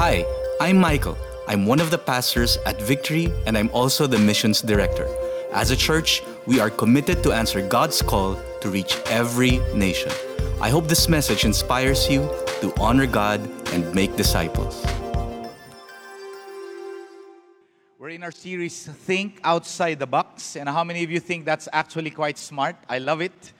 Hi, I'm Michael. I'm one of the pastors at Victory, and I'm also the missions director. As a church, we are committed to answer God's call to reach every nation. I hope this message inspires you to honor God and make disciples. We're in our series, Think Outside the Box. And how many of you think that's actually quite smart? I love it.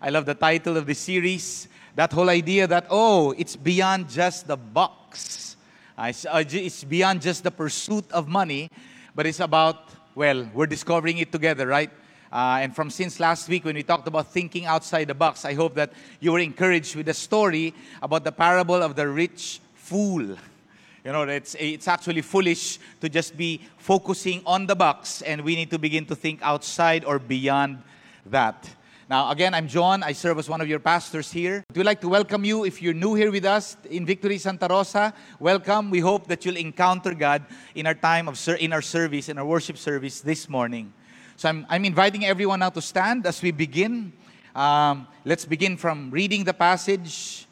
I love the title of the series. That whole idea that, oh, it's beyond just the box. Uh, it's, beyond just the pursuit of money, but it's about, well, we're discovering it together, right? Uh, and from since last week when we talked about thinking outside the box, I hope that you were encouraged with the story about the parable of the rich fool. You know, it's, it's actually foolish to just be focusing on the box, and we need to begin to think outside or beyond that. Now, again, I'm John. I serve as one of your pastors here. We'd like to welcome you if you're new here with us in Victory Santa Rosa. Welcome. We hope that you'll encounter God in our time of ser- in our service, in our worship service this morning. So I'm, I'm inviting everyone now to stand as we begin. Um, let's begin from reading the passage.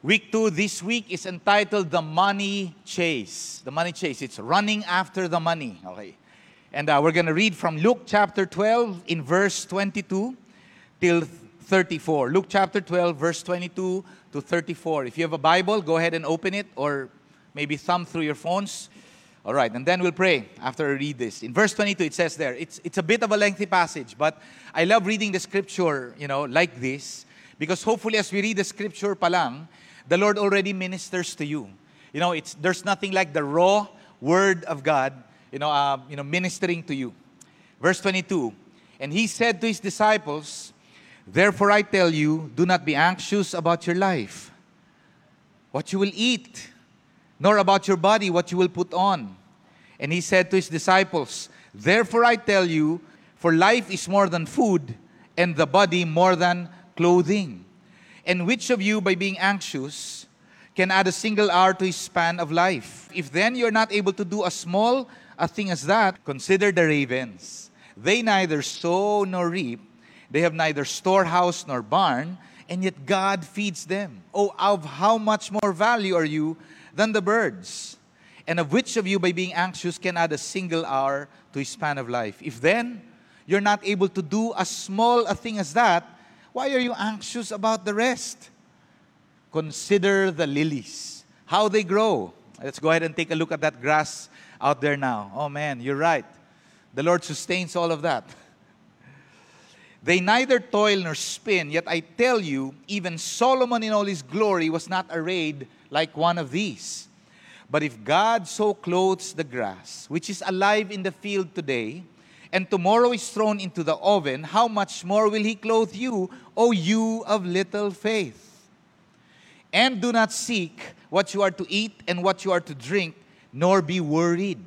Week two this week is entitled The Money Chase. The Money Chase. It's running after the money. Okay. And uh, we're going to read from Luke chapter 12 in verse 22 till 34. Luke chapter 12, verse 22 to 34. If you have a Bible, go ahead and open it or maybe thumb through your phones. All right, and then we'll pray after I read this. In verse 22, it says there, it's, it's a bit of a lengthy passage, but I love reading the scripture, you know, like this, because hopefully as we read the scripture palang, the Lord already ministers to you. You know, it's, there's nothing like the raw word of God, you know, uh, you know, ministering to you. Verse 22, and he said to his disciples, Therefore I tell you, do not be anxious about your life, what you will eat, nor about your body, what you will put on. And he said to his disciples, Therefore I tell you, for life is more than food, and the body more than clothing. And which of you, by being anxious, can add a single hour to his span of life? If then you're not able to do a small a thing as that, consider the ravens. They neither sow nor reap, they have neither storehouse nor barn, and yet God feeds them. Oh, of how much more value are you than the birds? And of which of you, by being anxious, can add a single hour to his span of life? If then you're not able to do as small a thing as that, why are you anxious about the rest? Consider the lilies, how they grow. Let's go ahead and take a look at that grass out there now. Oh man, you're right. The Lord sustains all of that. They neither toil nor spin, yet I tell you, even Solomon in all his glory was not arrayed like one of these. But if God so clothes the grass, which is alive in the field today, and tomorrow is thrown into the oven, how much more will He clothe you, O you of little faith? And do not seek what you are to eat and what you are to drink, nor be worried.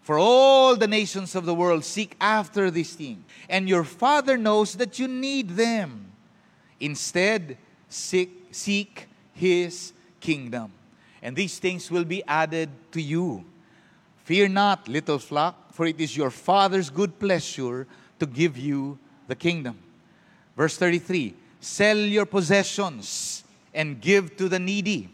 For all the nations of the world seek after these things, and your Father knows that you need them. Instead, seek, seek His kingdom, and these things will be added to you. Fear not, little flock, for it is your Father's good pleasure to give you the kingdom. Verse 33 Sell your possessions and give to the needy.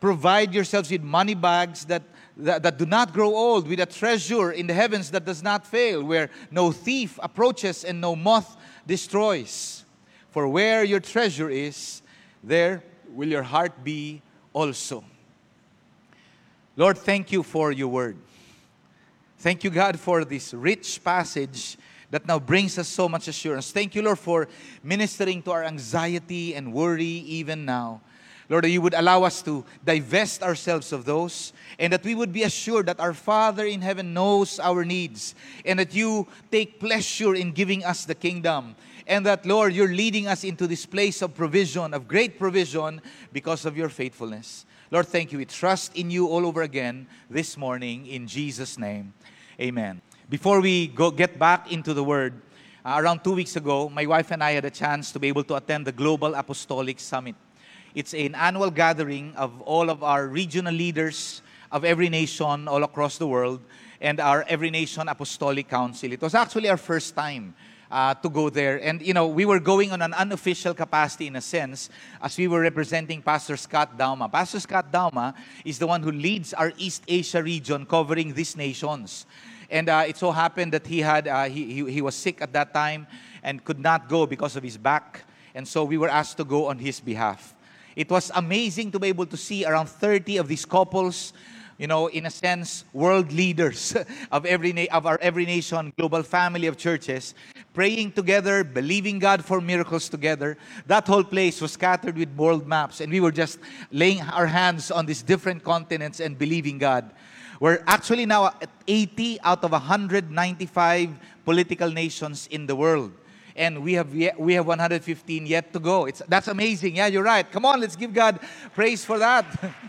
Provide yourselves with money bags that, that, that, do not grow old, with a treasure in the heavens that does not fail, where no thief approaches and no moth destroys. For where your treasure is, there will your heart be also. Lord, thank you for your word. Thank you, God, for this rich passage that now brings us so much assurance. Thank you, Lord, for ministering to our anxiety and worry even now. Lord, that you would allow us to divest ourselves of those and that we would be assured that our Father in heaven knows our needs and that you take pleasure in giving us the kingdom. And that, Lord, you're leading us into this place of provision, of great provision, because of your faithfulness. Lord, thank you. We trust in you all over again this morning in Jesus' name. Amen. Before we go get back into the word, uh, around two weeks ago, my wife and I had a chance to be able to attend the Global Apostolic Summit. It's an annual gathering of all of our regional leaders of every nation all across the world and our Every Nation Apostolic Council. It was actually our first time uh, to go there. And, you know, we were going on an unofficial capacity in a sense as we were representing Pastor Scott Dauma. Pastor Scott Dauma is the one who leads our East Asia region covering these nations. And uh, it so happened that he, had, uh, he, he, he was sick at that time and could not go because of his back. And so we were asked to go on his behalf. It was amazing to be able to see around 30 of these couples you know, in a sense, world leaders of every na- of our every nation global family of churches, praying together, believing God for miracles together. That whole place was scattered with world maps, and we were just laying our hands on these different continents and believing God. We're actually now at 80 out of 195 political nations in the world. And we have yet, we have 115 yet to go. It's, that's amazing. Yeah, you're right. Come on, let's give God praise for that.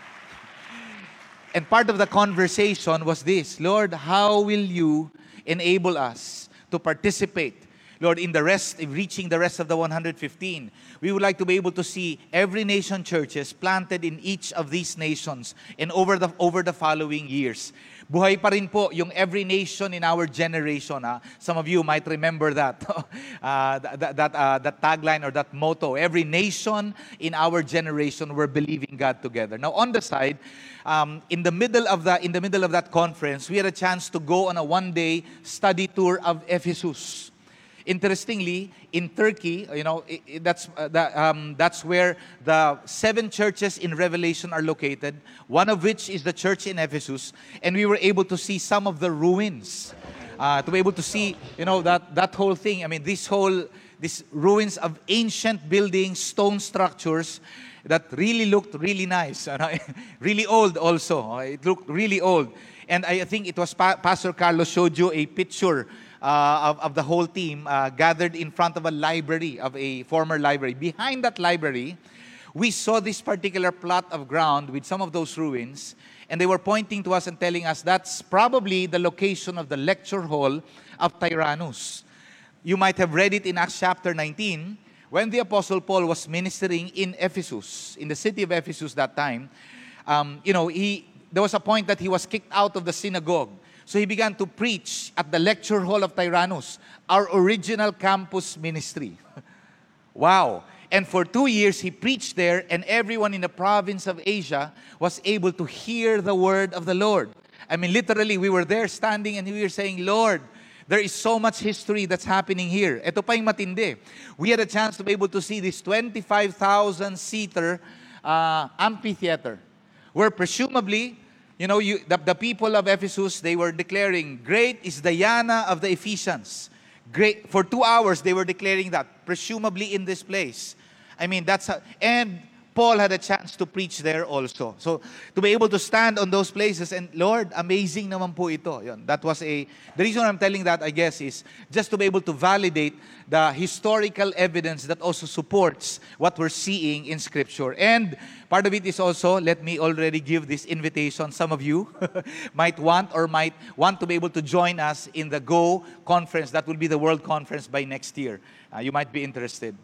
And part of the conversation was this Lord, how will you enable us to participate? Lord, in the rest, in reaching the rest of the 115, we would like to be able to see every nation churches planted in each of these nations and over the over the following years. Buhay pa rin po yung every nation in our generation. Ah. Some of you might remember that. uh, that, that, uh, that tagline or that motto. Every nation in our generation, we're believing God together. Now, on the side, um, in, the middle of that, in the middle of that conference, we had a chance to go on a one-day study tour of Ephesus. Interestingly, in Turkey, you know, it, it, that's, uh, the, um, that's where the seven churches in Revelation are located, one of which is the church in Ephesus, and we were able to see some of the ruins. Uh, to be able to see, you know, that, that whole thing. I mean, this whole, these ruins of ancient buildings, stone structures that really looked really nice, really old also. It looked really old. And I think it was pa- Pastor Carlos showed you a picture uh, of, of the whole team uh, gathered in front of a library, of a former library. Behind that library, we saw this particular plot of ground with some of those ruins, and they were pointing to us and telling us that's probably the location of the lecture hall of Tyrannus. You might have read it in Acts chapter 19 when the Apostle Paul was ministering in Ephesus, in the city of Ephesus that time. Um, you know, he, there was a point that he was kicked out of the synagogue so he began to preach at the lecture hall of Tyrannus, our original campus ministry. wow. And for two years, he preached there, and everyone in the province of Asia was able to hear the word of the Lord. I mean, literally, we were there standing and we were saying, Lord, there is so much history that's happening here. Ito pa yung matindi. We had a chance to be able to see this 25,000 seater uh, amphitheater, where presumably you know, you, the, the people of Ephesus, they were declaring, Great is Diana of the Ephesians. Great. For two hours, they were declaring that, presumably in this place. I mean, that's, a, and Paul had a chance to preach there also. So, to be able to stand on those places and, Lord, amazing naman po ito. Yun, that was a, the reason I'm telling that, I guess, is just to be able to validate the historical evidence that also supports what we're seeing in Scripture. And part of it is also, let me already give this invitation. Some of you might want or might want to be able to join us in the GO conference. That will be the World Conference by next year. Uh, you might be interested.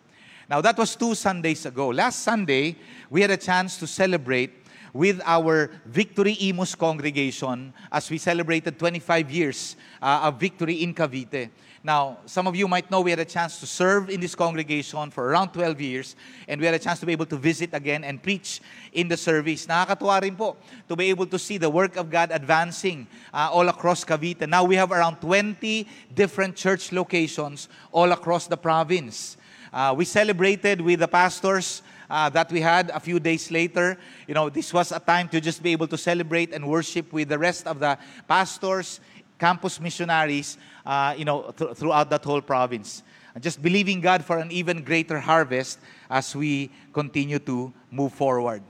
Now, that was two Sundays ago. Last Sunday, we had a chance to celebrate with our Victory Imus congregation as we celebrated 25 years uh, of victory in Cavite. Now, some of you might know we had a chance to serve in this congregation for around 12 years, and we had a chance to be able to visit again and preach in the service. Nakakatuwa rin po to be able to see the work of God advancing uh, all across Cavite. Now we have around 20 different church locations all across the province. Uh, we celebrated with the pastors uh, that we had a few days later. You know, this was a time to just be able to celebrate and worship with the rest of the pastors, campus missionaries, uh, you know, th- throughout that whole province. And just believing God for an even greater harvest as we continue to move forward.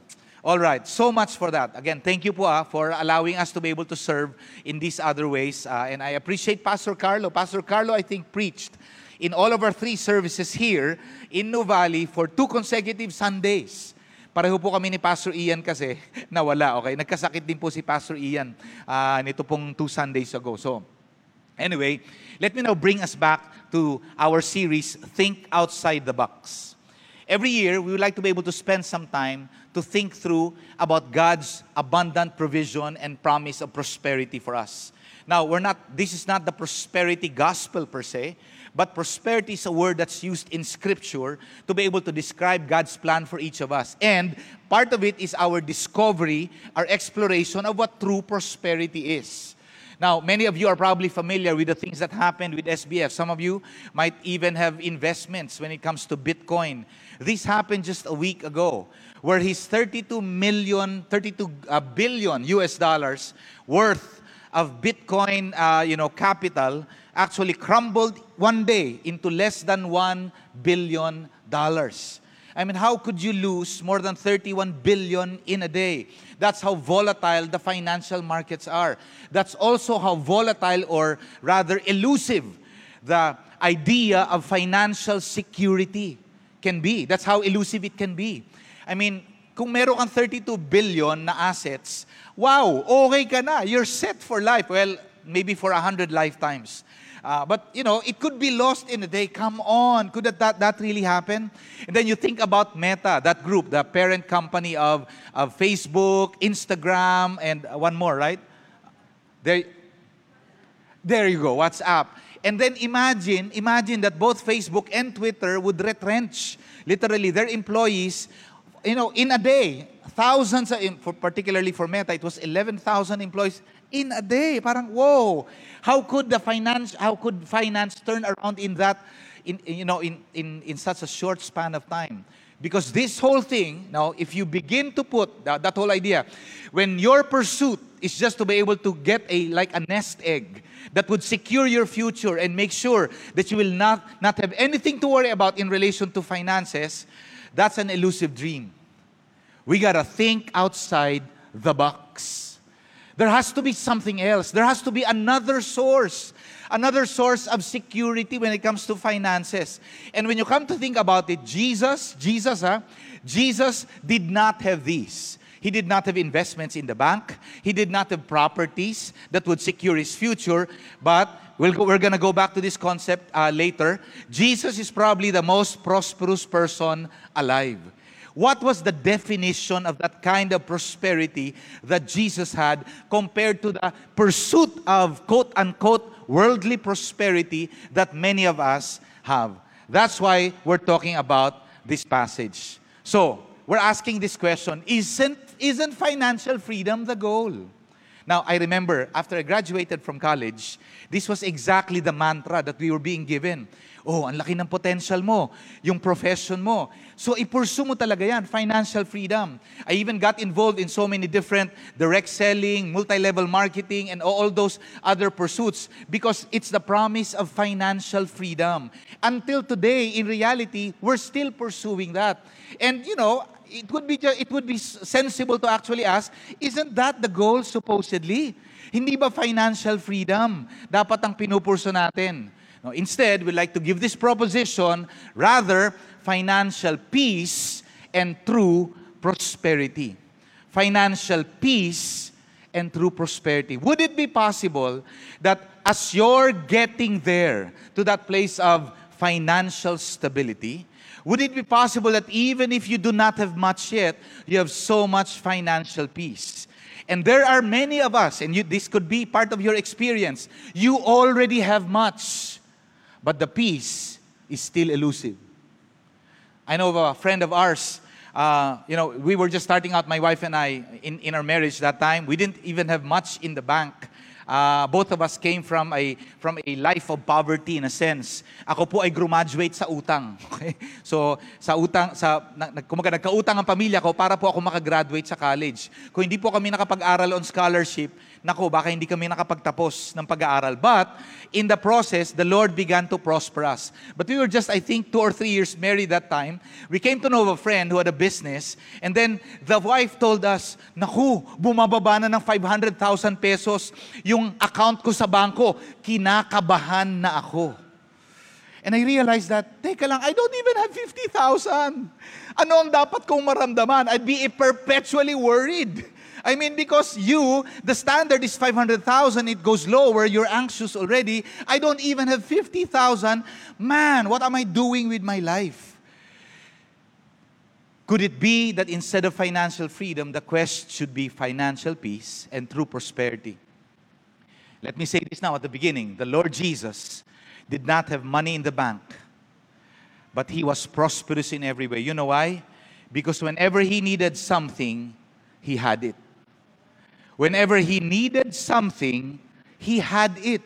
All right, so much for that. Again, thank you po ah, for allowing us to be able to serve in these other ways. Uh, and I appreciate Pastor Carlo. Pastor Carlo, I think, preached in all of our three services here in New for two consecutive Sundays. Pareho po kami ni Pastor Ian kasi nawala, okay? Nagkasakit din po si Pastor Ian uh, nito pong two Sundays ago. So, anyway, let me now bring us back to our series, Think Outside the Box. Every year, we would like to be able to spend some time to think through about God's abundant provision and promise of prosperity for us. Now, we're not, this is not the prosperity gospel per se, but prosperity is a word that's used in Scripture to be able to describe God's plan for each of us. And part of it is our discovery, our exploration of what true prosperity is. Now, many of you are probably familiar with the things that happened with SBF. Some of you might even have investments when it comes to Bitcoin. This happened just a week ago, where his 32 million, 32 uh, billion US dollars worth of Bitcoin, uh, you know, capital actually crumbled one day into less than one billion dollars. I mean, how could you lose more than 31 billion in a day? That's how volatile the financial markets are. That's also how volatile or rather elusive the idea of financial security can be. That's how elusive it can be. I mean, kung meron kang 32 billion na assets, wow, okay ka na. You're set for life. Well, maybe for 100 lifetimes. Uh, but you know, it could be lost in a day. Come on, could that, that, that really happen? And then you think about Meta, that group, the parent company of, of Facebook, Instagram, and one more, right? There, there you go, WhatsApp. And then imagine, imagine that both Facebook and Twitter would retrench literally their employees, you know, in a day. Thousands, of, particularly for Meta, it was 11,000 employees in a day. Parang, whoa, how could the finance, how could finance turn around in that, in, you know, in, in, in such a short span of time? Because this whole thing, now, if you begin to put that, that whole idea, when your pursuit is just to be able to get a, like a nest egg, that would secure your future and make sure that you will not, not have anything to worry about in relation to finances, that's an elusive dream. We got to think outside the box. There has to be something else. There has to be another source, another source of security when it comes to finances. And when you come to think about it, Jesus, Jesus, huh? Jesus did not have these. He did not have investments in the bank. He did not have properties that would secure his future. But we'll go, we're going to go back to this concept uh, later. Jesus is probably the most prosperous person alive. What was the definition of that kind of prosperity that Jesus had compared to the pursuit of quote unquote worldly prosperity that many of us have? That's why we're talking about this passage. So, we're asking this question Isn't, isn't financial freedom the goal? Now, I remember after I graduated from college, this was exactly the mantra that we were being given. Oh, ang laki ng potential mo, yung profession mo. So, ipursue mo talaga yan, financial freedom. I even got involved in so many different direct selling, multi-level marketing, and all those other pursuits because it's the promise of financial freedom. Until today, in reality, we're still pursuing that. And, you know, it would be it would be sensible to actually ask, isn't that the goal supposedly? Hindi ba financial freedom dapat ang pinupurso natin? No, instead, we like to give this proposition rather financial peace and true prosperity. Financial peace and true prosperity. Would it be possible that as you're getting there to that place of financial stability, would it be possible that even if you do not have much yet, you have so much financial peace? And there are many of us, and you, this could be part of your experience. You already have much but the peace is still elusive. I know of a friend of ours, uh, you know, we were just starting out, my wife and I, in, in our marriage that time. We didn't even have much in the bank. Uh, both of us came from a from a life of poverty in a sense. Ako po ay graduate sa utang. Okay? So sa utang sa nag, kumaga nagkautang ang pamilya ko para po ako makagraduate sa college. Kung hindi po kami nakapag-aral on scholarship, nako, baka hindi kami nakapagtapos ng pag-aaral. But, in the process, the Lord began to prosper us. But we were just, I think, two or three years married that time. We came to know a friend who had a business. And then, the wife told us, naku, bumababa na ng 500,000 pesos yung account ko sa bangko. Kinakabahan na ako. And I realized that, teka lang, I don't even have 50,000. Ano ang dapat kong maramdaman? I'd be perpetually worried. I mean, because you, the standard is 500,000, it goes lower, you're anxious already. I don't even have 50,000. Man, what am I doing with my life? Could it be that instead of financial freedom, the quest should be financial peace and true prosperity? Let me say this now at the beginning. The Lord Jesus did not have money in the bank, but he was prosperous in every way. You know why? Because whenever he needed something, he had it. Whenever he needed something, he had it.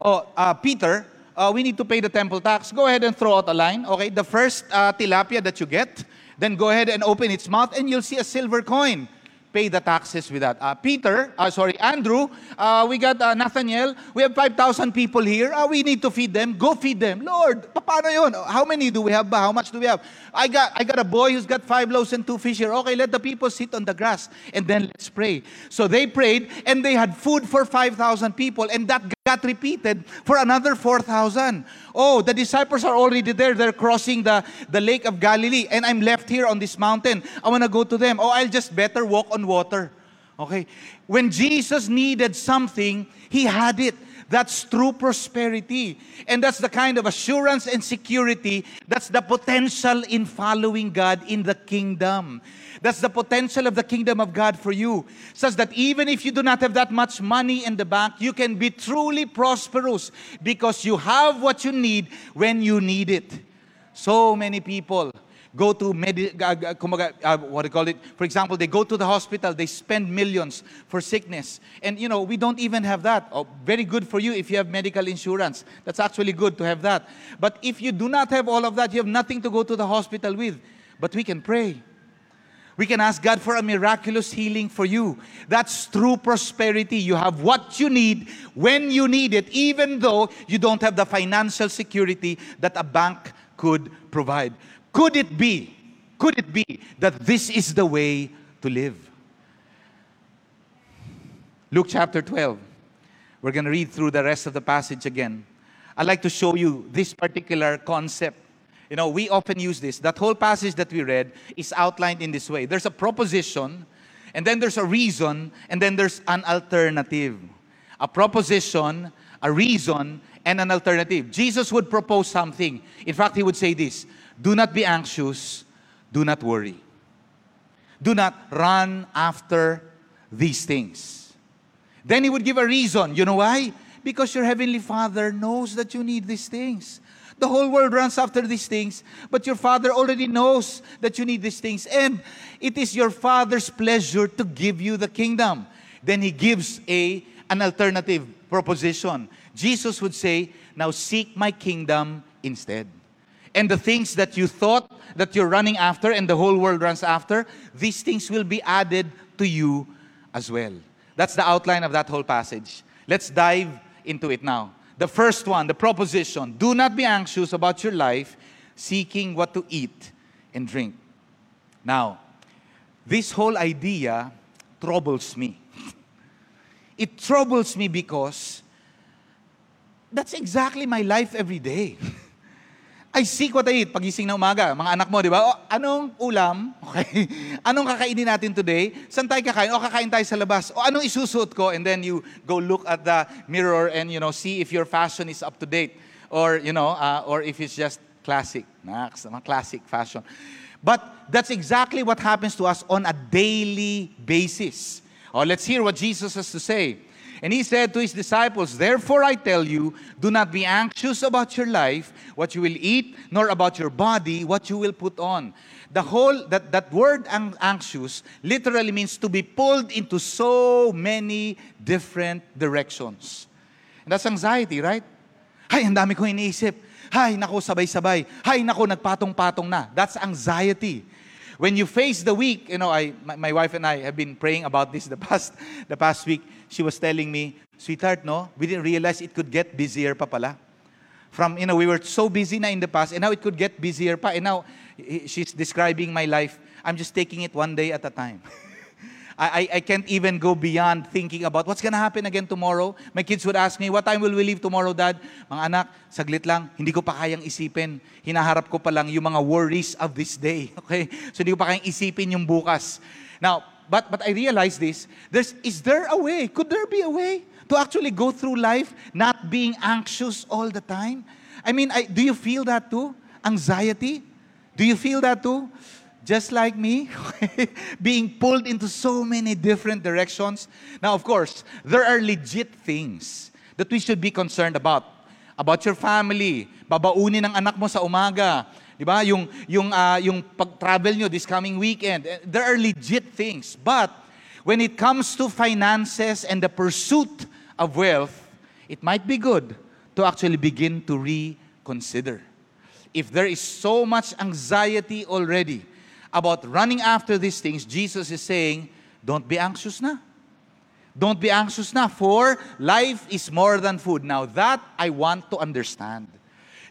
Oh, uh, Peter, uh, we need to pay the temple tax. Go ahead and throw out a line. Okay, the first uh, tilapia that you get, then go ahead and open its mouth, and you'll see a silver coin pay the taxes with that. Uh, Peter, uh, sorry, Andrew, uh, we got uh, Nathaniel. We have 5,000 people here. Uh, we need to feed them. Go feed them. Lord, paano yun? How many do we have ba? How much do we have? I got, I got a boy who's got five loaves and two fish here. Okay, let the people sit on the grass and then let's pray. So they prayed and they had food for 5,000 people and that got repeated for another 4,000. Oh, the disciples are already there. They're crossing the, the lake of Galilee and I'm left here on this mountain. I want to go to them. Oh, I'll just better walk on water. Okay. When Jesus needed something, he had it. That's true prosperity. And that's the kind of assurance and security. That's the potential in following God in the kingdom. That's the potential of the kingdom of God for you. Such that even if you do not have that much money in the bank, you can be truly prosperous because you have what you need when you need it. So many people go to medi- uh, uh, what do you call it? For example, they go to the hospital, they spend millions for sickness. And you know, we don't even have that. Oh, very good for you if you have medical insurance. That's actually good to have that. But if you do not have all of that, you have nothing to go to the hospital with. But we can pray. We can ask God for a miraculous healing for you. That's true prosperity. You have what you need when you need it, even though you don't have the financial security that a bank could provide. Could it be, could it be that this is the way to live? Luke chapter 12. We're going to read through the rest of the passage again. I'd like to show you this particular concept you know, we often use this. That whole passage that we read is outlined in this way there's a proposition, and then there's a reason, and then there's an alternative. A proposition, a reason, and an alternative. Jesus would propose something. In fact, he would say this Do not be anxious, do not worry. Do not run after these things. Then he would give a reason. You know why? Because your heavenly Father knows that you need these things. The whole world runs after these things, but your Father already knows that you need these things. And it is your Father's pleasure to give you the kingdom. Then He gives a, an alternative proposition. Jesus would say, Now seek my kingdom instead. And the things that you thought that you're running after and the whole world runs after, these things will be added to you as well. That's the outline of that whole passage. Let's dive into it now. The first one, the proposition do not be anxious about your life, seeking what to eat and drink. Now, this whole idea troubles me. It troubles me because that's exactly my life every day. I seek what I eat. Pagising na umaga, mga anak mo, di ba? O, anong ulam? Okay. Anong kakainin natin today? Saan tayo kakain? O, kakain tayo sa labas. O, anong isusuot ko? And then you go look at the mirror and, you know, see if your fashion is up to date. Or, you know, uh, or if it's just classic. Nah, classic fashion. But that's exactly what happens to us on a daily basis. Oh, let's hear what Jesus has to say. And he said to his disciples, Therefore I tell you, do not be anxious about your life, what you will eat, nor about your body, what you will put on. The whole, that, that word anxious literally means to be pulled into so many different directions. And that's anxiety, right? Hay, ang dami kong iniisip. Hay, nako, sabay-sabay. Hay, nako, nagpatong-patong na. That's anxiety. When you face the week, you know, I, my, my wife and I have been praying about this the past, the past week. She was telling me, sweetheart, no, we didn't realize it could get busier pa pala. From, you know, we were so busy na in the past, and now it could get busier pa. And now, she's describing my life. I'm just taking it one day at a time. I, I can't even go beyond thinking about what's gonna happen again tomorrow. My kids would ask me, what time will we leave tomorrow, Dad? Mga anak, saglit lang, hindi ko pa kayang isipin. Hinaharap ko pa lang yung mga worries of this day. Okay? So hindi ko pa kayang isipin yung bukas. Now, but, but I realize this, there's, is there a way? Could there be a way to actually go through life not being anxious all the time? I mean, I, do you feel that too? Anxiety? Do you feel that too? Just like me, being pulled into so many different directions. Now, of course, there are legit things that we should be concerned about. about your family, babaunin ng anak mo sa umaga, di ba? Yung, yung, uh, yung pag-travel nyo this coming weekend. Eh, there are legit things. But when it comes to finances and the pursuit of wealth, it might be good to actually begin to reconsider. If there is so much anxiety already about running after these things, Jesus is saying, don't be anxious na. Don't be anxious na, for life is more than food. Now, that I want to understand.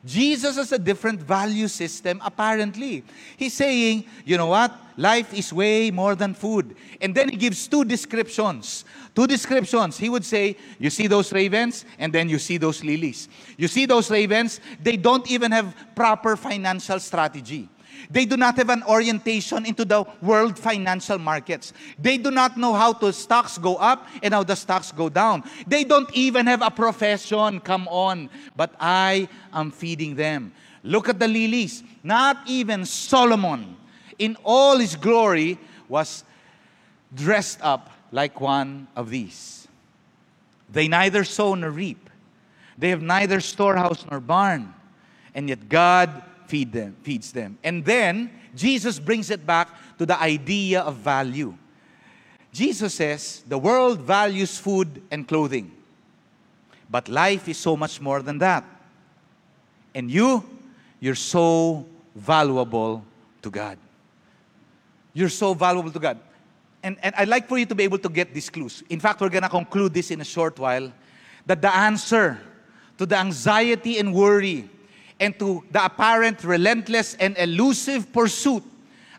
Jesus has a different value system, apparently. He's saying, you know what? Life is way more than food. And then he gives two descriptions. Two descriptions. He would say, You see those ravens, and then you see those lilies. You see those ravens, they don't even have proper financial strategy. They do not have an orientation into the world financial markets. They do not know how the stocks go up and how the stocks go down. They don't even have a profession. Come on. But I am feeding them. Look at the lilies. Not even Solomon, in all his glory, was dressed up like one of these. They neither sow nor reap. They have neither storehouse nor barn. And yet God feed them, feeds them. And then Jesus brings it back to the idea of value. Jesus says the world values food and clothing, but life is so much more than that. And you, you're so valuable to God. You're so valuable to God. And, and I'd like for you to be able to get these clues. In fact, we're going to conclude this in a short while that the answer to the anxiety and worry and to the apparent relentless and elusive pursuit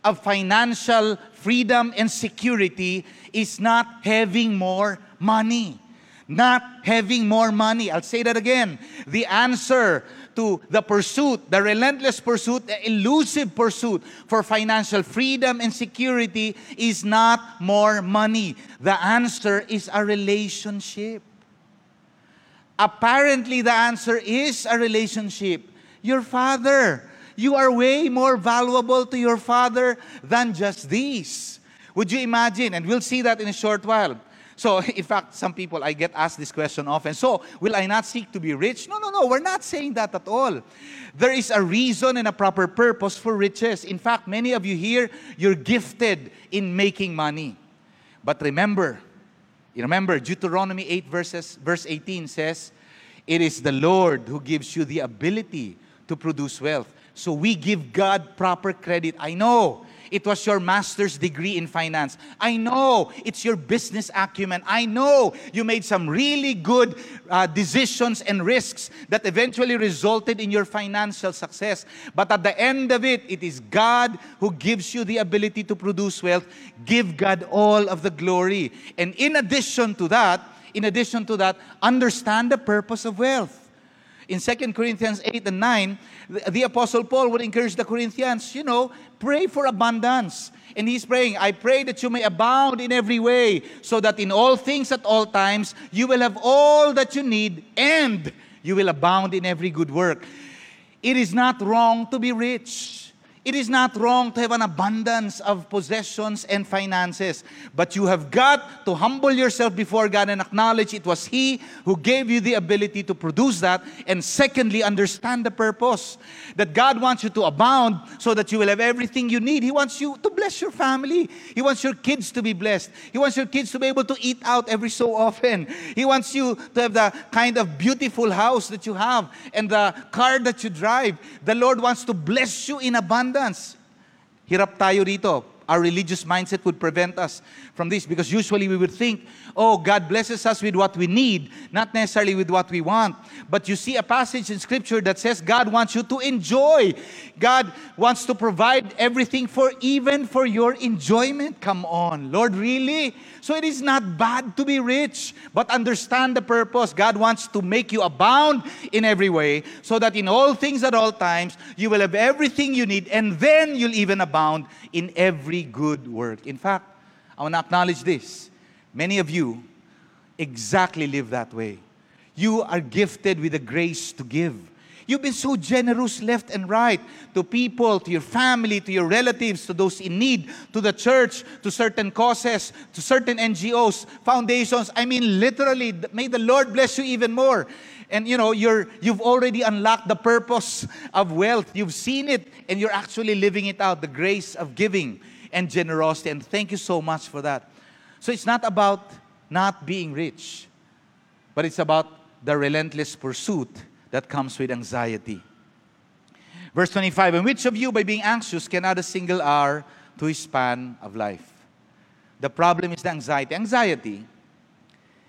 of financial freedom and security is not having more money. Not having more money. I'll say that again. The answer to the pursuit, the relentless pursuit, the elusive pursuit for financial freedom and security is not more money. The answer is a relationship. Apparently, the answer is a relationship your father. You are way more valuable to your father than just these. Would you imagine? And we'll see that in a short while. So, in fact, some people, I get asked this question often. So, will I not seek to be rich? No, no, no. We're not saying that at all. There is a reason and a proper purpose for riches. In fact, many of you here, you're gifted in making money. But remember, remember, Deuteronomy 8 verses, verse 18 says, It is the Lord who gives you the ability to produce wealth. So we give God proper credit. I know it was your master's degree in finance. I know it's your business acumen. I know you made some really good uh, decisions and risks that eventually resulted in your financial success. But at the end of it, it is God who gives you the ability to produce wealth. Give God all of the glory. And in addition to that, in addition to that, understand the purpose of wealth in 2 Corinthians 8 and 9, the, the, Apostle Paul would encourage the Corinthians, you know, pray for abundance. And he's praying, I pray that you may abound in every way, so that in all things at all times you will have all that you need and you will abound in every good work. It is not wrong to be rich. It is not wrong to have an abundance of possessions and finances, but you have got to humble yourself before God and acknowledge it was He who gave you the ability to produce that. And secondly, understand the purpose that God wants you to abound so that you will have everything you need. He wants you to bless your family, He wants your kids to be blessed, He wants your kids to be able to eat out every so often. He wants you to have the kind of beautiful house that you have and the car that you drive. The Lord wants to bless you in abundance abundance. Hirap tayo rito. Our religious mindset would prevent us from this because usually we would think, oh, God blesses us with what we need, not necessarily with what we want. But you see a passage in Scripture that says God wants you to enjoy. God wants to provide everything for even for your enjoyment. Come on, Lord, really? So it is not bad to be rich, but understand the purpose. God wants to make you abound in every way so that in all things at all times you will have everything you need and then you'll even abound in every good work. In fact, I want to acknowledge this. Many of you exactly live that way. You are gifted with the grace to give. You've been so generous left and right to people, to your family, to your relatives, to those in need, to the church, to certain causes, to certain NGOs, foundations. I mean, literally, may the Lord bless you even more. and you know you're you've already unlocked the purpose of wealth you've seen it and you're actually living it out the grace of giving and generosity and thank you so much for that. So it's not about not being rich but it's about the relentless pursuit that comes with anxiety. Verse 25 and which of you by being anxious can add a single hour to his span of life? The problem is the anxiety. Anxiety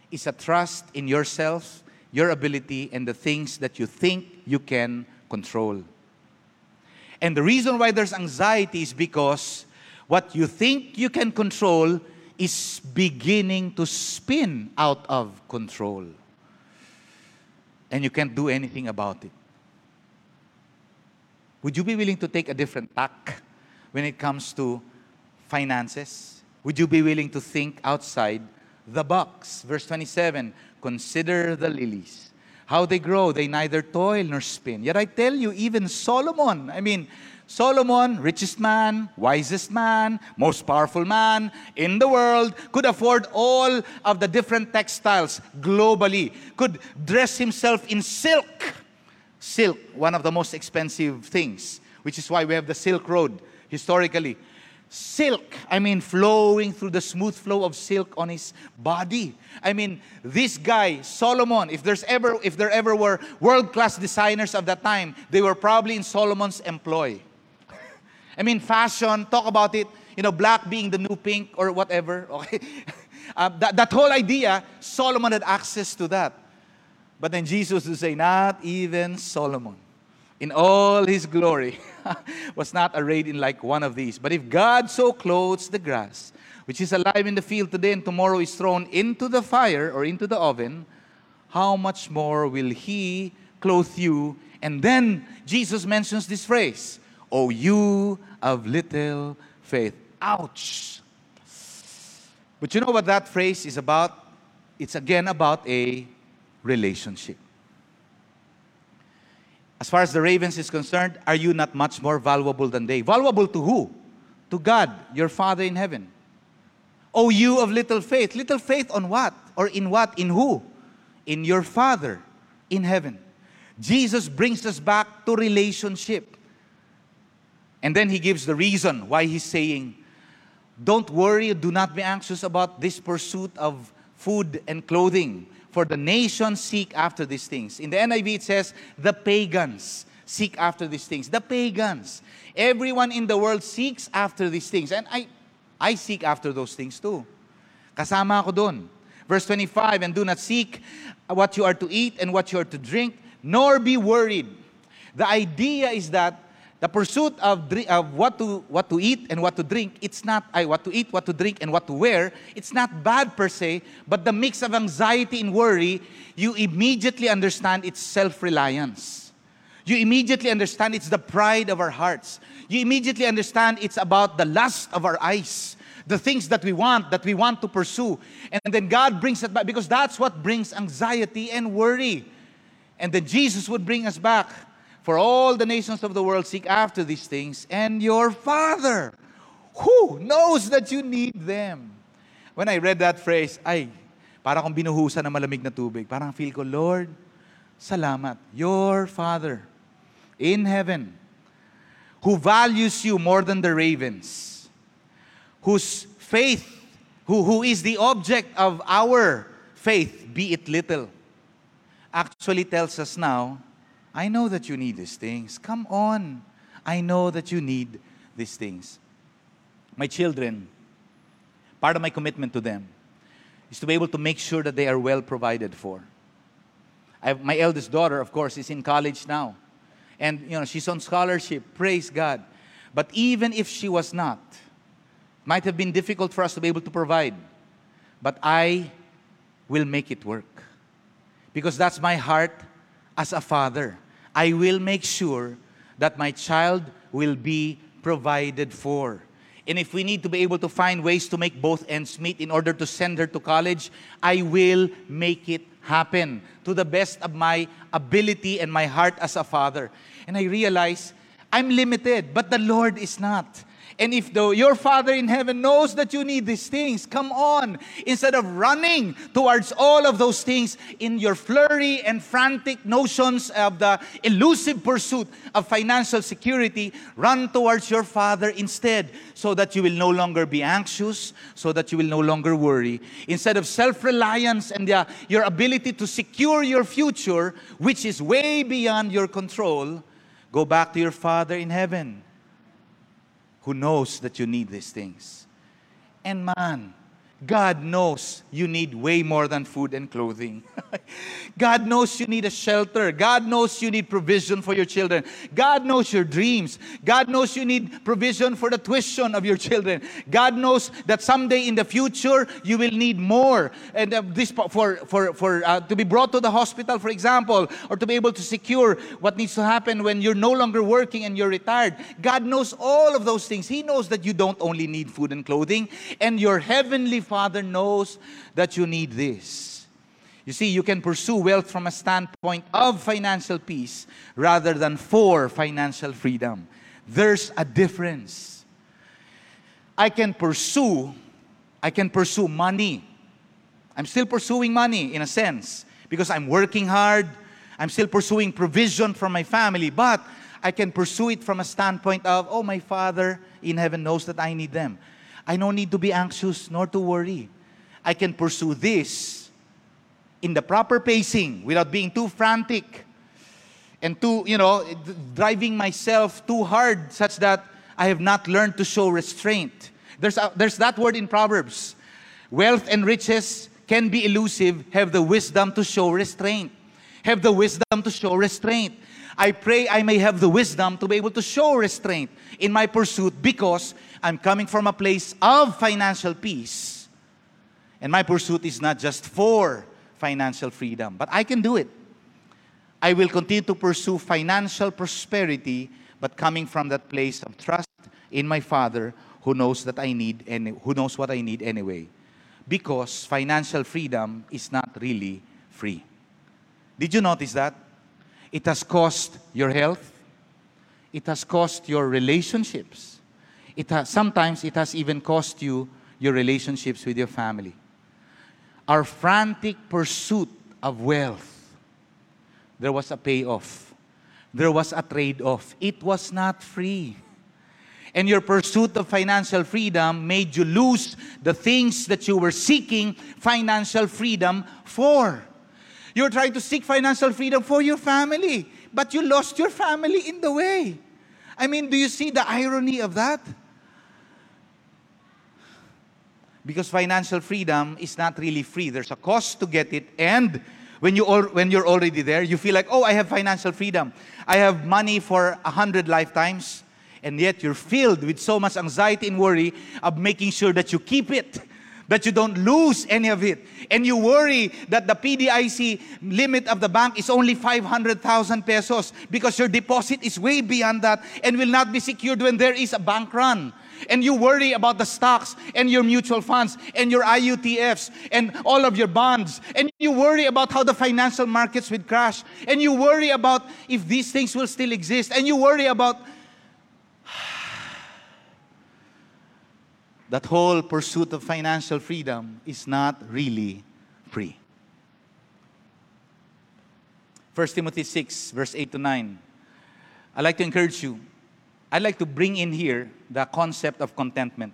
is a trust in yourself your ability, and the things that you think you can control. And the reason why there's anxiety is because what you think you can control is beginning to spin out of control. And you can't do anything about it. Would you be willing to take a different tack when it comes to finances? Would you be willing to think outside the box? Verse 27 Consider the lilies, how they grow. They neither toil nor spin. Yet I tell you, even Solomon, I mean, Solomon, richest man, wisest man, most powerful man in the world, could afford all of the different textiles globally, could dress himself in silk. Silk, one of the most expensive things, which is why we have the Silk Road historically silk. I mean, flowing through the smooth flow of silk on his body. I mean, this guy, Solomon, if there's ever, if there ever were world-class designers of that time, they were probably in Solomon's employ. I mean, fashion, talk about it, you know, black being the new pink or whatever, okay? Uh, that, that whole idea, Solomon had access to that. But then Jesus would say, not even Solomon in all his glory was not arrayed in like one of these. But if God so clothes the grass, which is alive in the field today and tomorrow is thrown into the fire or into the oven, how much more will he clothe you? And then Jesus mentions this phrase, Oh, you of little faith. Ouch. But you know what that phrase is about? It's again about a relationship. As far as the ravens is concerned, are you not much more valuable than they? Valuable to who? To God, your Father in heaven. Oh, you of little faith. Little faith on what? Or in what? In who? In your Father in heaven. Jesus brings us back to relationship. And then he gives the reason why he's saying, Don't worry, do not be anxious about this pursuit of food and clothing for the nations seek after these things. In the NIV it says, the pagans seek after these things. The pagans. Everyone in the world seeks after these things. And I, I seek after those things too. Kasama ako dun. Verse 25, and do not seek what you are to eat and what you are to drink, nor be worried. The idea is that the pursuit of, of what, to, what to eat and what to drink, it's not, I, what to eat, what to drink, and what to wear, it's not bad per se, but the mix of anxiety and worry, you immediately understand it's self reliance. You immediately understand it's the pride of our hearts. You immediately understand it's about the lust of our eyes, the things that we want, that we want to pursue. And then God brings it back because that's what brings anxiety and worry. And then Jesus would bring us back for all the nations of the world seek after these things, and your Father, who knows that you need them. When I read that phrase, ay, para kung binuhusan ng malamig na tubig. Parang feel ko, Lord, salamat. Your Father in heaven, who values you more than the ravens, whose faith, who, who is the object of our faith, be it little, actually tells us now I know that you need these things. Come on. I know that you need these things. My children, part of my commitment to them is to be able to make sure that they are well provided for. Have, my eldest daughter, of course, is in college now. And, you know, she's on scholarship. Praise God. But even if she was not, it might have been difficult for us to be able to provide. But I will make it work. Because that's my heart as a father. I will make sure that my child will be provided for. And if we need to be able to find ways to make both ends meet in order to send her to college, I will make it happen to the best of my ability and my heart as a father. And I realize I'm limited, but the Lord is not. And if your Father in heaven knows that you need these things, come on. Instead of running towards all of those things in your flurry and frantic notions of the elusive pursuit of financial security, run towards your Father instead so that you will no longer be anxious, so that you will no longer worry. Instead of self reliance and the, your ability to secure your future, which is way beyond your control, go back to your Father in heaven who knows that you need these things. And man, God knows you need way more than food and clothing. God knows you need a shelter. God knows you need provision for your children. God knows your dreams. God knows you need provision for the tuition of your children. God knows that someday in the future you will need more. And uh, this for for for uh, to be brought to the hospital, for example, or to be able to secure what needs to happen when you're no longer working and you're retired. God knows all of those things. He knows that you don't only need food and clothing, and your heavenly Father knows that you need this. You see, you can pursue wealth from a standpoint of financial peace rather than for financial freedom. There's a difference. I can pursue, I can pursue money. I'm still pursuing money in a sense because I'm working hard. I'm still pursuing provision for my family, but I can pursue it from a standpoint of, oh, my Father in heaven knows that I need them. I don't need to be anxious nor to worry. I can pursue this in the proper pacing without being too frantic and too, you know, driving myself too hard such that I have not learned to show restraint. There's, a, there's that word in Proverbs. Wealth and riches can be elusive, have the wisdom to show restraint. Have the wisdom to show restraint. I pray I may have the wisdom to be able to show restraint in my pursuit because I'm coming from a place of financial peace. And my pursuit is not just for financial freedom, but I can do it. I will continue to pursue financial prosperity, but coming from that place of trust in my Father who knows that I need and who knows what I need anyway. Because financial freedom is not really free. Did you notice that? It has cost your health. It has cost your relationships it has, sometimes it has even cost you your relationships with your family. Our frantic pursuit of wealth, there was a payoff. There was a trade off. It was not free. And your pursuit of financial freedom made you lose the things that you were seeking financial freedom for. You're trying to seek financial freedom for your family, but you lost your family in the way. I mean, do you see the irony of that? because financial freedom is not really free. There's a cost to get it, and when you al- when you're already there, you feel like, oh, I have financial freedom. I have money for a hundred lifetimes, and yet you're filled with so much anxiety and worry of making sure that you keep it. That you don't lose any of it. And you worry that the PDIC limit of the bank is only 500,000 pesos because your deposit is way beyond that and will not be secured when there is a bank run. And you worry about the stocks and your mutual funds and your IUTFs and all of your bonds, and you worry about how the financial markets will crash, and you worry about if these things will still exist, and you worry about that whole pursuit of financial freedom is not really free. 1 Timothy 6, verse 8 to 9. I'd like to encourage you I'd like to bring in here the concept of contentment.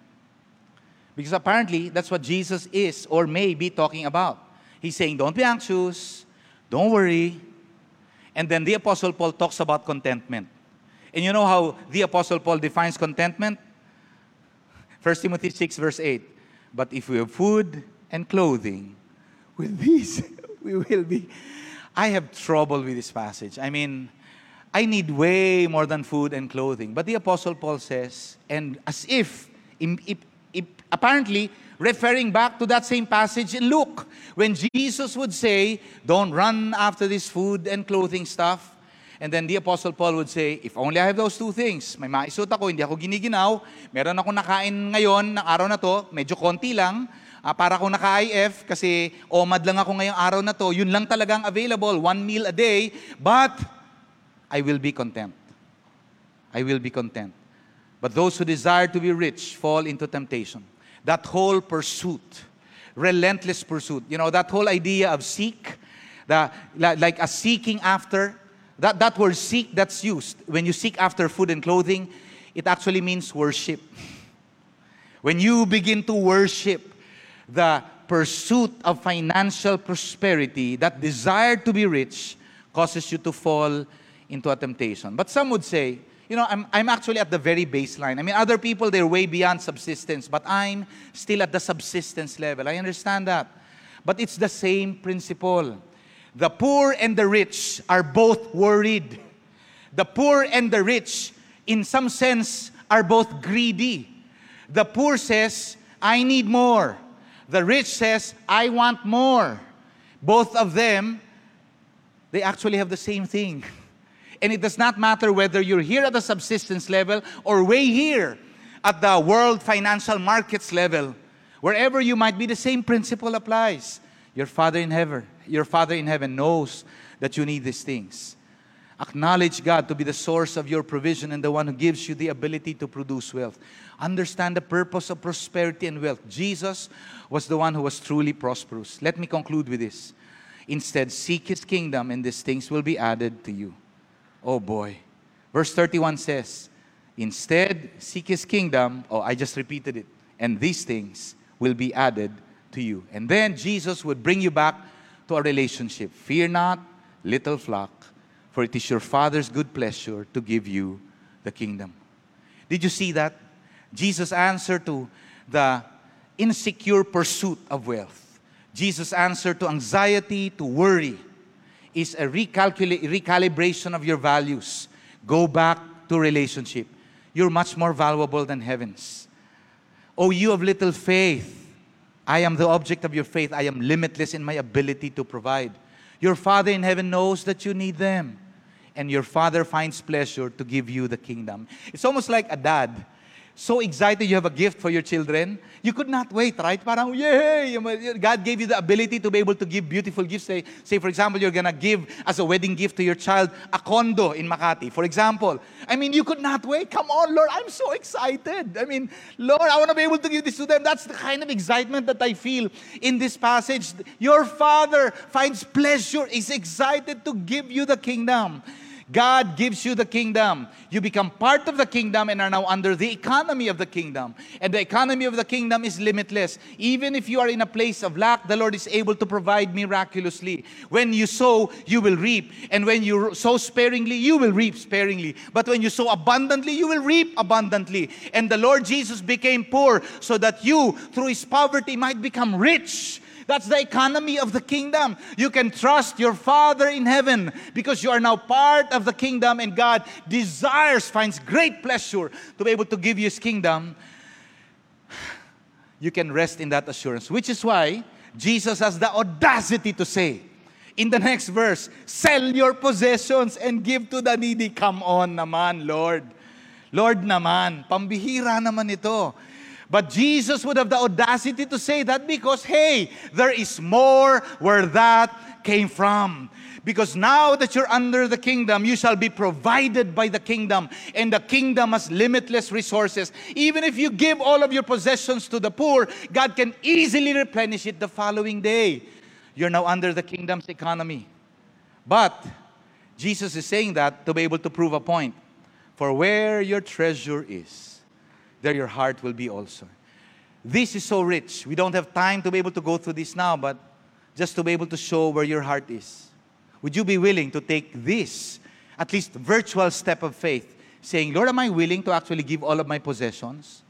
Because apparently, that's what Jesus is or may be talking about. He's saying, Don't be anxious, don't worry. And then the Apostle Paul talks about contentment. And you know how the Apostle Paul defines contentment? 1 Timothy 6, verse 8. But if we have food and clothing, with these we will be. I have trouble with this passage. I mean, I need way more than food and clothing. But the Apostle Paul says, and as if, if, if, apparently, referring back to that same passage in Luke, when Jesus would say, Don't run after this food and clothing stuff. And then the Apostle Paul would say, If only I have those two things, may maisot ako, hindi ako giniginaw, meron ako nakain ngayon ng araw na to, medyo konti lang, uh, para ako naka-IF kasi OMAD lang ako ngayong araw na to, yun lang talagang available, one meal a day, but I will be content. I will be content. But those who desire to be rich fall into temptation. That whole pursuit, relentless pursuit, you know, that whole idea of seek, the, like a seeking after, that, that word seek that's used when you seek after food and clothing, it actually means worship. When you begin to worship the pursuit of financial prosperity, that desire to be rich, causes you to fall into a temptation. But some would say, you know, I'm, I'm actually at the very baseline. I mean, other people, they're way beyond subsistence, but I'm still at the subsistence level. I understand that. But it's the same principle. The poor and the rich are both worried. The poor and the rich, in some sense, are both greedy. The poor says, I need more. The rich says, I want more. Both of them, they actually have the same thing. And it does not matter whether you're here at the subsistence level or way here at the world financial markets level. Wherever you might be, the same principle applies. Your Father in heaven, your Father in heaven knows that you need these things. Acknowledge God to be the source of your provision and the one who gives you the ability to produce wealth. Understand the purpose of prosperity and wealth. Jesus was the one who was truly prosperous. Let me conclude with this. Instead, seek his kingdom, and these things will be added to you. Oh boy. Verse 31 says, Instead, seek his kingdom. Oh, I just repeated it. And these things will be added to you. And then Jesus would bring you back to a relationship. Fear not, little flock, for it is your Father's good pleasure to give you the kingdom. Did you see that? Jesus' answer to the insecure pursuit of wealth. Jesus' answer to anxiety, to worry, is a recalibration of your values. Go back to relationship. You're much more valuable than heavens. Oh, you of little faith. I am the object of your faith. I am limitless in my ability to provide. Your Father in heaven knows that you need them. And your Father finds pleasure to give you the kingdom. It's almost like a dad so excited you have a gift for your children. You could not wait, right? Parang, yay! God gave you the ability to be able to give beautiful gifts. Say, say for example, you're gonna give as a wedding gift to your child a condo in Makati, for example. I mean, you could not wait. Come on, Lord, I'm so excited. I mean, Lord, I want to be able to give this to them. That's the kind of excitement that I feel in this passage. Your Father finds pleasure, is excited to give you the kingdom. God gives you the kingdom. You become part of the kingdom and are now under the economy of the kingdom. And the economy of the kingdom is limitless. Even if you are in a place of lack, the Lord is able to provide miraculously. When you sow, you will reap. And when you sow sparingly, you will reap sparingly. But when you sow abundantly, you will reap abundantly. And the Lord Jesus became poor so that you, through his poverty, might become rich that's the economy of the kingdom. You can trust your Father in heaven because you are now part of the kingdom and God desires, finds great pleasure to be able to give you His kingdom. You can rest in that assurance, which is why Jesus has the audacity to say, in the next verse, sell your possessions and give to the needy. Come on naman, Lord. Lord naman, pambihira naman ito. But Jesus would have the audacity to say that because, hey, there is more where that came from. Because now that you're under the kingdom, you shall be provided by the kingdom, and the kingdom has limitless resources. Even if you give all of your possessions to the poor, God can easily replenish it the following day. You're now under the kingdom's economy. But Jesus is saying that to be able to prove a point. For where your treasure is, there your heart will be also. This is so rich. We don't have time to be able to go through this now, but just to be able to show where your heart is. Would you be willing to take this, at least virtual step of faith, saying, Lord, am I willing to actually give all of my possessions?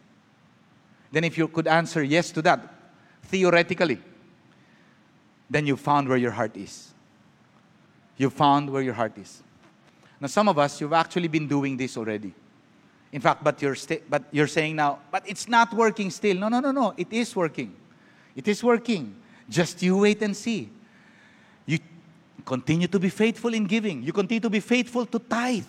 Then, if you could answer yes to that, theoretically, then you found where your heart is. You found where your heart is. Now, some of us, you've actually been doing this already. In fact, but you're, sta- but you're saying now, but it's not working still. No, no, no, no. It is working. It is working. Just you wait and see. You continue to be faithful in giving. You continue to be faithful to tithe.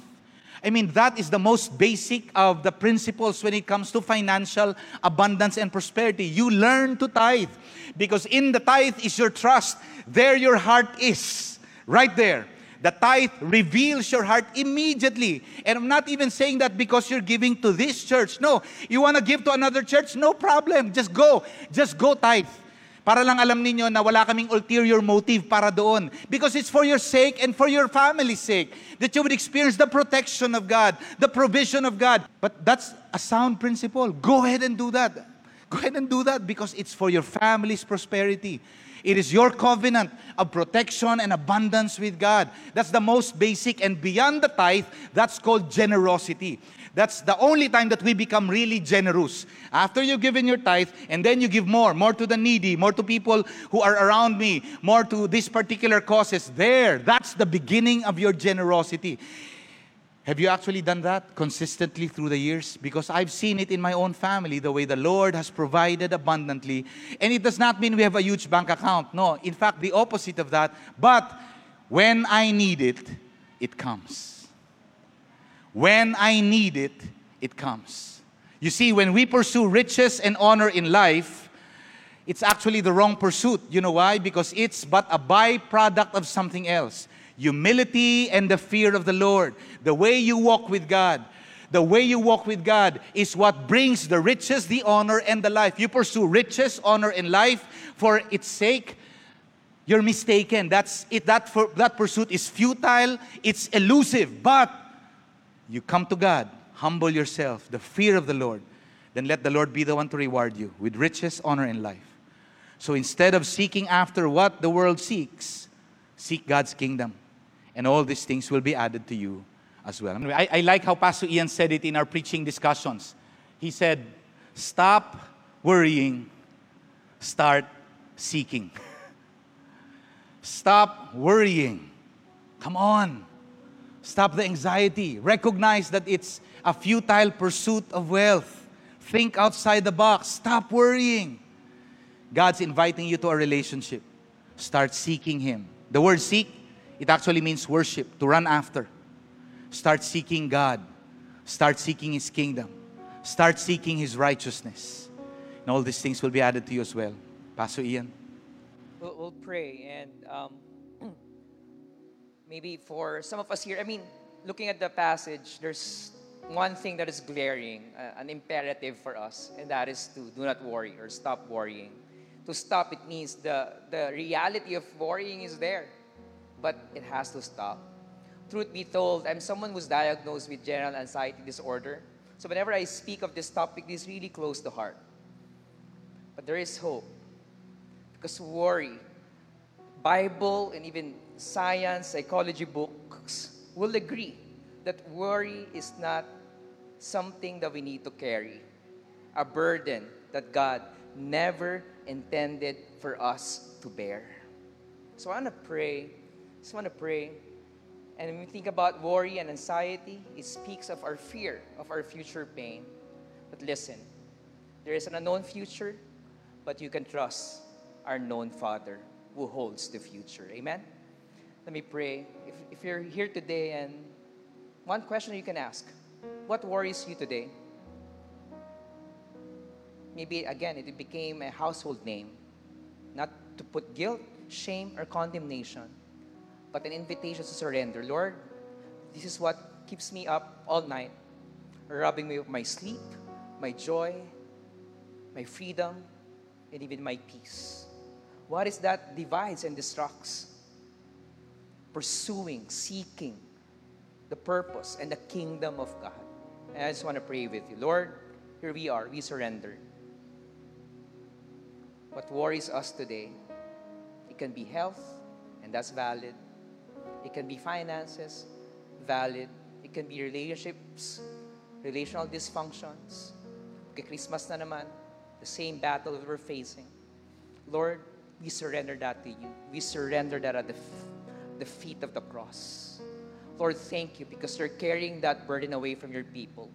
I mean, that is the most basic of the principles when it comes to financial abundance and prosperity. You learn to tithe because in the tithe is your trust. There your heart is. Right there. The tithe reveals your heart immediately. And I'm not even saying that because you're giving to this church. No, you want to give to another church? No problem. Just go. Just go tithe. Para lang alam ninyo na wala kaming ulterior motive para doon. Because it's for your sake and for your family's sake. That you would experience the protection of God, the provision of God. But that's a sound principle. Go ahead and do that. Go ahead and do that because it's for your family's prosperity. It is your covenant of protection and abundance with God. That's the most basic and beyond the tithe, that's called generosity. That's the only time that we become really generous. After you've given your tithe, and then you give more, more to the needy, more to people who are around me, more to these particular causes. There, that's the beginning of your generosity. Have you actually done that consistently through the years? Because I've seen it in my own family, the way the Lord has provided abundantly. And it does not mean we have a huge bank account. No, in fact, the opposite of that. But when I need it, it comes. When I need it, it comes. You see, when we pursue riches and honor in life, it's actually the wrong pursuit. You know why? Because it's but a byproduct of something else humility and the fear of the Lord. The way you walk with God. The way you walk with God is what brings the riches, the honor, and the life. You pursue riches, honor, and life for its sake. You're mistaken. That's it. That, for, that pursuit is futile. It's elusive. But you come to God, humble yourself, the fear of the Lord, then let the Lord be the one to reward you with riches, honor, and life. So instead of seeking after what the world seeks, seek God's kingdom. And all these things will be added to you as well. I, I like how Pastor Ian said it in our preaching discussions. He said, Stop worrying, start seeking. Stop worrying. Come on. Stop the anxiety. Recognize that it's a futile pursuit of wealth. Think outside the box. Stop worrying. God's inviting you to a relationship. Start seeking Him. The word seek, it actually means worship, to run after. Start seeking God. Start seeking His kingdom. Start seeking His righteousness. And all these things will be added to you as well. Pastor Ian. We'll, we'll pray and um, maybe for some of us here, I mean, looking at the passage, there's one thing that is glaring, uh, an imperative for us, and that is to do not worry or stop worrying. To stop, it means the, the reality of worrying is there, but it has to stop. Truth be told, I'm someone who's diagnosed with general anxiety disorder. So whenever I speak of this topic, this really close to heart. But there is hope. Because worry, Bible and even science, psychology books will agree that worry is not something that we need to carry, a burden that God never intended for us to bear. So I want to pray. Just want to pray. And when we think about worry and anxiety, it speaks of our fear of our future pain. But listen, there is an unknown future, but you can trust our known Father who holds the future. Amen? Let me pray. If, if you're here today and one question you can ask What worries you today? Maybe again, it became a household name, not to put guilt, shame, or condemnation, but an invitation to surrender. Lord, this is what keeps me up all night, robbing me of my sleep, my joy, my freedom, and even my peace. What is that divides and destructs? Pursuing, seeking the purpose and the kingdom of God. And I just want to pray with you. Lord, here we are, we surrender. What worries us today, it can be health, and that's valid. It can be finances, valid. It can be relationships, relational dysfunctions. Okay, Christmas na naman, the same battle that we're facing. Lord, we surrender that to you. We surrender that at the, the feet of the cross. Lord, thank you because you're carrying that burden away from your people.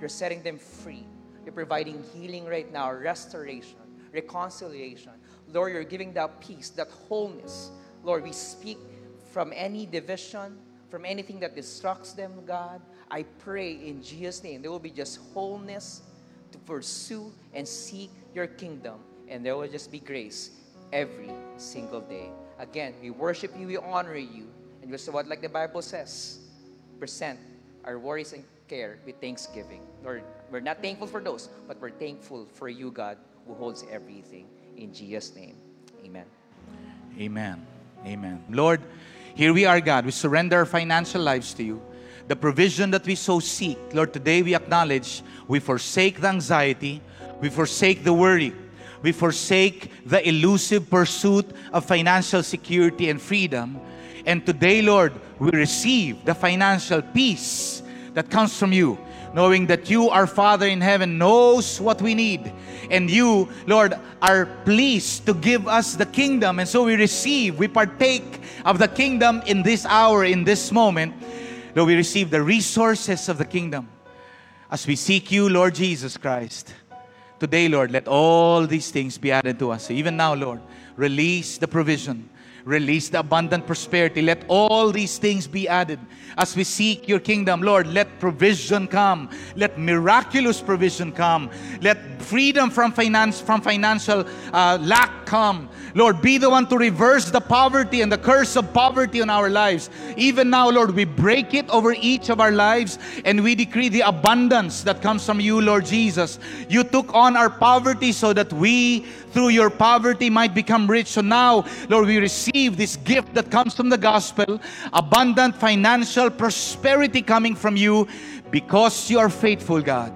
You're setting them free. You're providing healing right now, restoration, reconciliation. Lord, you're giving that peace, that wholeness. Lord, we speak from any division, from anything that distracts them, God. I pray in Jesus' name there will be just wholeness to pursue and seek your kingdom, and there will just be grace every single day. Again, we worship you, we honor you, and Because what like the Bible says, present our worries and care with thanksgiving. Lord, we're not thankful for those, but we're thankful for you, God, who holds everything. In Jesus' name, amen. Amen. Amen. Lord, here we are, God. We surrender our financial lives to you. The provision that we so seek, Lord, today we acknowledge we forsake the anxiety, we forsake the worry, we forsake the elusive pursuit of financial security and freedom. And today, Lord, we receive the financial peace that comes from you, knowing that you, our Father in heaven, knows what we need. And you, Lord, are pleased to give us the kingdom. And so we receive, we partake of the kingdom in this hour, in this moment. Lord, we receive the resources of the kingdom as we seek you, Lord Jesus Christ. Today, Lord, let all these things be added to us. Even now, Lord, release the provision Release the abundant prosperity. Let all these things be added as we seek your kingdom. Lord, let provision come. Let miraculous provision come. Let freedom from finance from financial uh, lack come. Lord, be the one to reverse the poverty and the curse of poverty in our lives. Even now, Lord, we break it over each of our lives and we decree the abundance that comes from you, Lord Jesus. You took on our poverty so that we, through your poverty, might become rich. So now, Lord, we receive this gift that comes from the gospel abundant financial prosperity coming from you because you are faithful, God.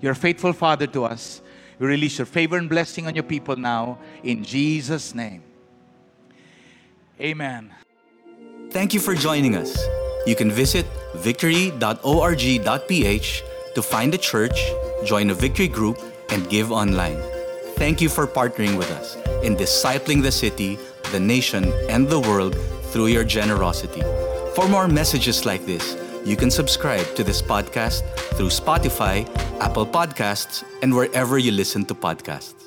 You're faithful Father to us. We release your favor and blessing on your people now in Jesus' name. Amen. Thank you for joining us. You can visit victory.org.ph to find a church, join a victory group, and give online. Thank you for partnering with us in discipling the city, the nation, and the world through your generosity. For more messages like this, you can subscribe to this podcast through Spotify, Apple Podcasts, and wherever you listen to podcasts.